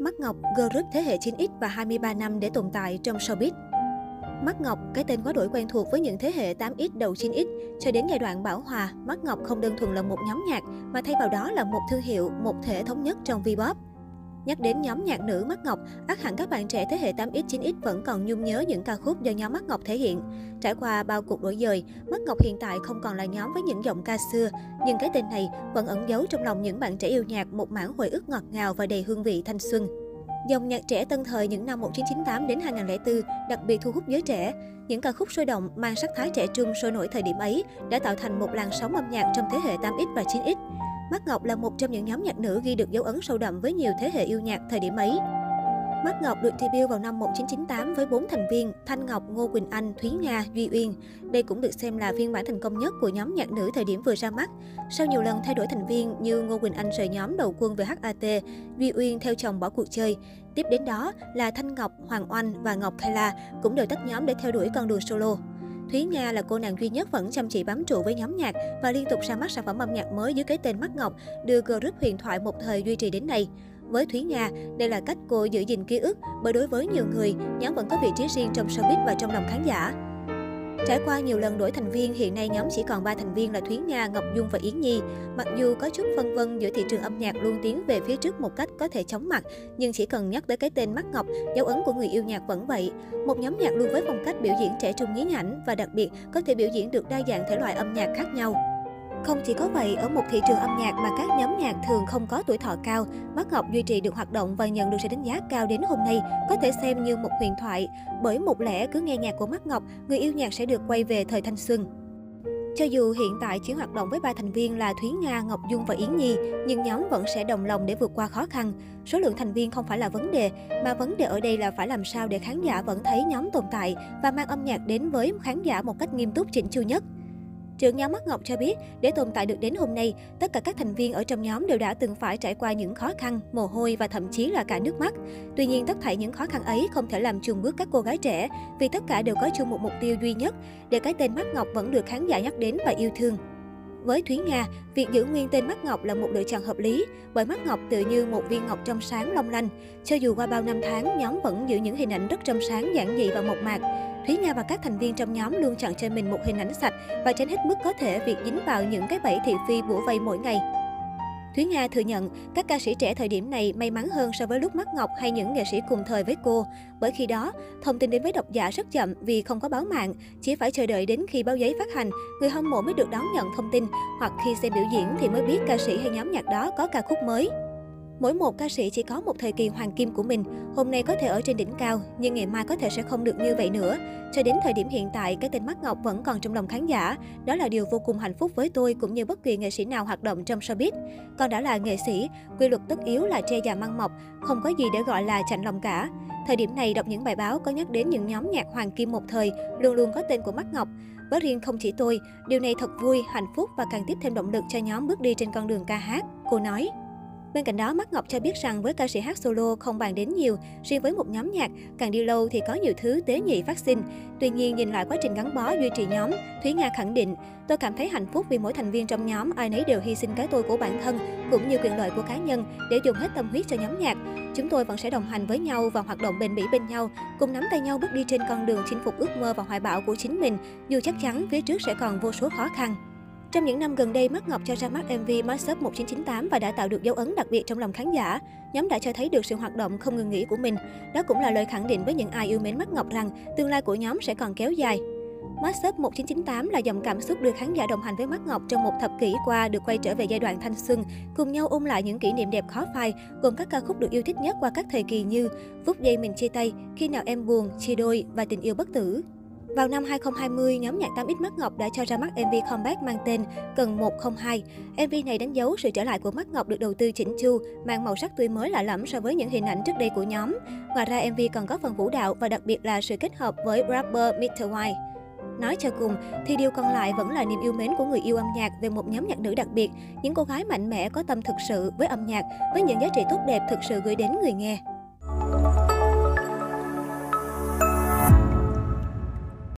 Mắt Ngọc, group thế hệ 9X và 23 năm để tồn tại trong showbiz. Mắt Ngọc, cái tên quá đổi quen thuộc với những thế hệ 8X đầu 9X, cho đến giai đoạn bảo hòa, Mắt Ngọc không đơn thuần là một nhóm nhạc, mà thay vào đó là một thương hiệu, một thể thống nhất trong V-pop. Nhắc đến nhóm nhạc nữ Mắt Ngọc, ắt hẳn các bạn trẻ thế hệ 8X, 9X vẫn còn nhung nhớ những ca khúc do nhóm Mắt Ngọc thể hiện. Trải qua bao cuộc đổi dời, Mắt Ngọc hiện tại không còn là nhóm với những giọng ca xưa, nhưng cái tên này vẫn ẩn giấu trong lòng những bạn trẻ yêu nhạc một mảng hồi ức ngọt ngào và đầy hương vị thanh xuân. Dòng nhạc trẻ tân thời những năm 1998 đến 2004 đặc biệt thu hút giới trẻ. Những ca khúc sôi động mang sắc thái trẻ trung sôi nổi thời điểm ấy đã tạo thành một làn sóng âm nhạc trong thế hệ 8X và 9X. Mắt Ngọc là một trong những nhóm nhạc nữ ghi được dấu ấn sâu đậm với nhiều thế hệ yêu nhạc thời điểm ấy. Mắt Ngọc được debut vào năm 1998 với 4 thành viên Thanh Ngọc, Ngô Quỳnh Anh, Thúy Nga, Duy Uyên. Đây cũng được xem là phiên bản thành công nhất của nhóm nhạc nữ thời điểm vừa ra mắt. Sau nhiều lần thay đổi thành viên như Ngô Quỳnh Anh rời nhóm đầu quân về HAT, Duy Uyên theo chồng bỏ cuộc chơi. Tiếp đến đó là Thanh Ngọc, Hoàng Oanh và Ngọc Kayla cũng đều tách nhóm để theo đuổi con đường solo. Thúy Nga là cô nàng duy nhất vẫn chăm chỉ bám trụ với nhóm nhạc và liên tục ra mắt sản phẩm âm nhạc mới dưới cái tên Mắt Ngọc, đưa group huyền thoại một thời duy trì đến nay. Với Thúy Nga, đây là cách cô giữ gìn ký ức bởi đối với nhiều người, nhóm vẫn có vị trí riêng trong showbiz và trong lòng khán giả. Trải qua nhiều lần đổi thành viên, hiện nay nhóm chỉ còn 3 thành viên là Thúy Nga, Ngọc Dung và Yến Nhi. Mặc dù có chút phân vân giữa thị trường âm nhạc luôn tiến về phía trước một cách có thể chóng mặt, nhưng chỉ cần nhắc tới cái tên Mắt Ngọc, dấu ấn của người yêu nhạc vẫn vậy. Một nhóm nhạc luôn với phong cách biểu diễn trẻ trung nhí nhảnh và đặc biệt có thể biểu diễn được đa dạng thể loại âm nhạc khác nhau. Không chỉ có vậy, ở một thị trường âm nhạc mà các nhóm nhạc thường không có tuổi thọ cao, Mắt Ngọc duy trì được hoạt động và nhận được sự đánh giá cao đến hôm nay, có thể xem như một huyền thoại. Bởi một lẽ cứ nghe nhạc của Mắt Ngọc, người yêu nhạc sẽ được quay về thời thanh xuân. Cho dù hiện tại chỉ hoạt động với ba thành viên là Thúy Nga, Ngọc Dung và Yến Nhi, nhưng nhóm vẫn sẽ đồng lòng để vượt qua khó khăn. Số lượng thành viên không phải là vấn đề, mà vấn đề ở đây là phải làm sao để khán giả vẫn thấy nhóm tồn tại và mang âm nhạc đến với khán giả một cách nghiêm túc chỉnh chu nhất. Trưởng nhóm Mắt Ngọc cho biết, để tồn tại được đến hôm nay, tất cả các thành viên ở trong nhóm đều đã từng phải trải qua những khó khăn, mồ hôi và thậm chí là cả nước mắt. Tuy nhiên, tất thảy những khó khăn ấy không thể làm chùn bước các cô gái trẻ, vì tất cả đều có chung một mục tiêu duy nhất, để cái tên Mắt Ngọc vẫn được khán giả nhắc đến và yêu thương. Với Thúy Nga, việc giữ nguyên tên Mắt Ngọc là một lựa chọn hợp lý, bởi Mắt Ngọc tự như một viên ngọc trong sáng long lanh. Cho dù qua bao năm tháng, nhóm vẫn giữ những hình ảnh rất trong sáng, giản dị và mộc mạc. Thúy Nga và các thành viên trong nhóm luôn chọn cho mình một hình ảnh sạch và tránh hết mức có thể việc dính vào những cái bẫy thị phi bủa vây mỗi ngày. Thúy Nga thừa nhận, các ca sĩ trẻ thời điểm này may mắn hơn so với lúc Mắt Ngọc hay những nghệ sĩ cùng thời với cô. Bởi khi đó, thông tin đến với độc giả rất chậm vì không có báo mạng, chỉ phải chờ đợi đến khi báo giấy phát hành, người hâm mộ mới được đón nhận thông tin, hoặc khi xem biểu diễn thì mới biết ca sĩ hay nhóm nhạc đó có ca khúc mới. Mỗi một ca sĩ chỉ có một thời kỳ hoàng kim của mình, hôm nay có thể ở trên đỉnh cao, nhưng ngày mai có thể sẽ không được như vậy nữa. Cho đến thời điểm hiện tại, cái tên Mắt Ngọc vẫn còn trong lòng khán giả. Đó là điều vô cùng hạnh phúc với tôi cũng như bất kỳ nghệ sĩ nào hoạt động trong showbiz. Còn đã là nghệ sĩ, quy luật tất yếu là che già măng mọc, không có gì để gọi là chạnh lòng cả. Thời điểm này đọc những bài báo có nhắc đến những nhóm nhạc hoàng kim một thời, luôn luôn có tên của Mắt Ngọc. Với riêng không chỉ tôi, điều này thật vui, hạnh phúc và càng tiếp thêm động lực cho nhóm bước đi trên con đường ca hát. Cô nói. Bên cạnh đó, Mắt Ngọc cho biết rằng với ca sĩ hát solo không bàn đến nhiều, riêng với một nhóm nhạc, càng đi lâu thì có nhiều thứ tế nhị phát sinh. Tuy nhiên, nhìn lại quá trình gắn bó duy trì nhóm, Thúy Nga khẳng định, tôi cảm thấy hạnh phúc vì mỗi thành viên trong nhóm ai nấy đều hy sinh cái tôi của bản thân, cũng như quyền lợi của cá nhân để dùng hết tâm huyết cho nhóm nhạc. Chúng tôi vẫn sẽ đồng hành với nhau và hoạt động bền bỉ bên nhau, cùng nắm tay nhau bước đi trên con đường chinh phục ước mơ và hoài bão của chính mình, dù chắc chắn phía trước sẽ còn vô số khó khăn. Trong những năm gần đây, Mắt Ngọc cho ra mắt MV Mashup 1998 và đã tạo được dấu ấn đặc biệt trong lòng khán giả. Nhóm đã cho thấy được sự hoạt động không ngừng nghỉ của mình. Đó cũng là lời khẳng định với những ai yêu mến Mắt Ngọc rằng tương lai của nhóm sẽ còn kéo dài. Mashup 1998 là dòng cảm xúc đưa khán giả đồng hành với Mắt Ngọc trong một thập kỷ qua được quay trở về giai đoạn thanh xuân, cùng nhau ôn lại những kỷ niệm đẹp khó phai, gồm các ca khúc được yêu thích nhất qua các thời kỳ như Phút giây mình chia tay, Khi nào em buồn, Chia đôi và Tình yêu bất tử. Vào năm 2020, nhóm nhạc 8X Mắt Ngọc đã cho ra mắt MV comeback mang tên Cần 102. MV này đánh dấu sự trở lại của Mắt Ngọc được đầu tư chỉnh chu, mang màu sắc tươi mới lạ lẫm so với những hình ảnh trước đây của nhóm. Ngoài ra, MV còn có phần vũ đạo và đặc biệt là sự kết hợp với rapper Mr. White. Nói cho cùng, thì điều còn lại vẫn là niềm yêu mến của người yêu âm nhạc về một nhóm nhạc nữ đặc biệt, những cô gái mạnh mẽ có tâm thực sự với âm nhạc, với những giá trị tốt đẹp thực sự gửi đến người nghe.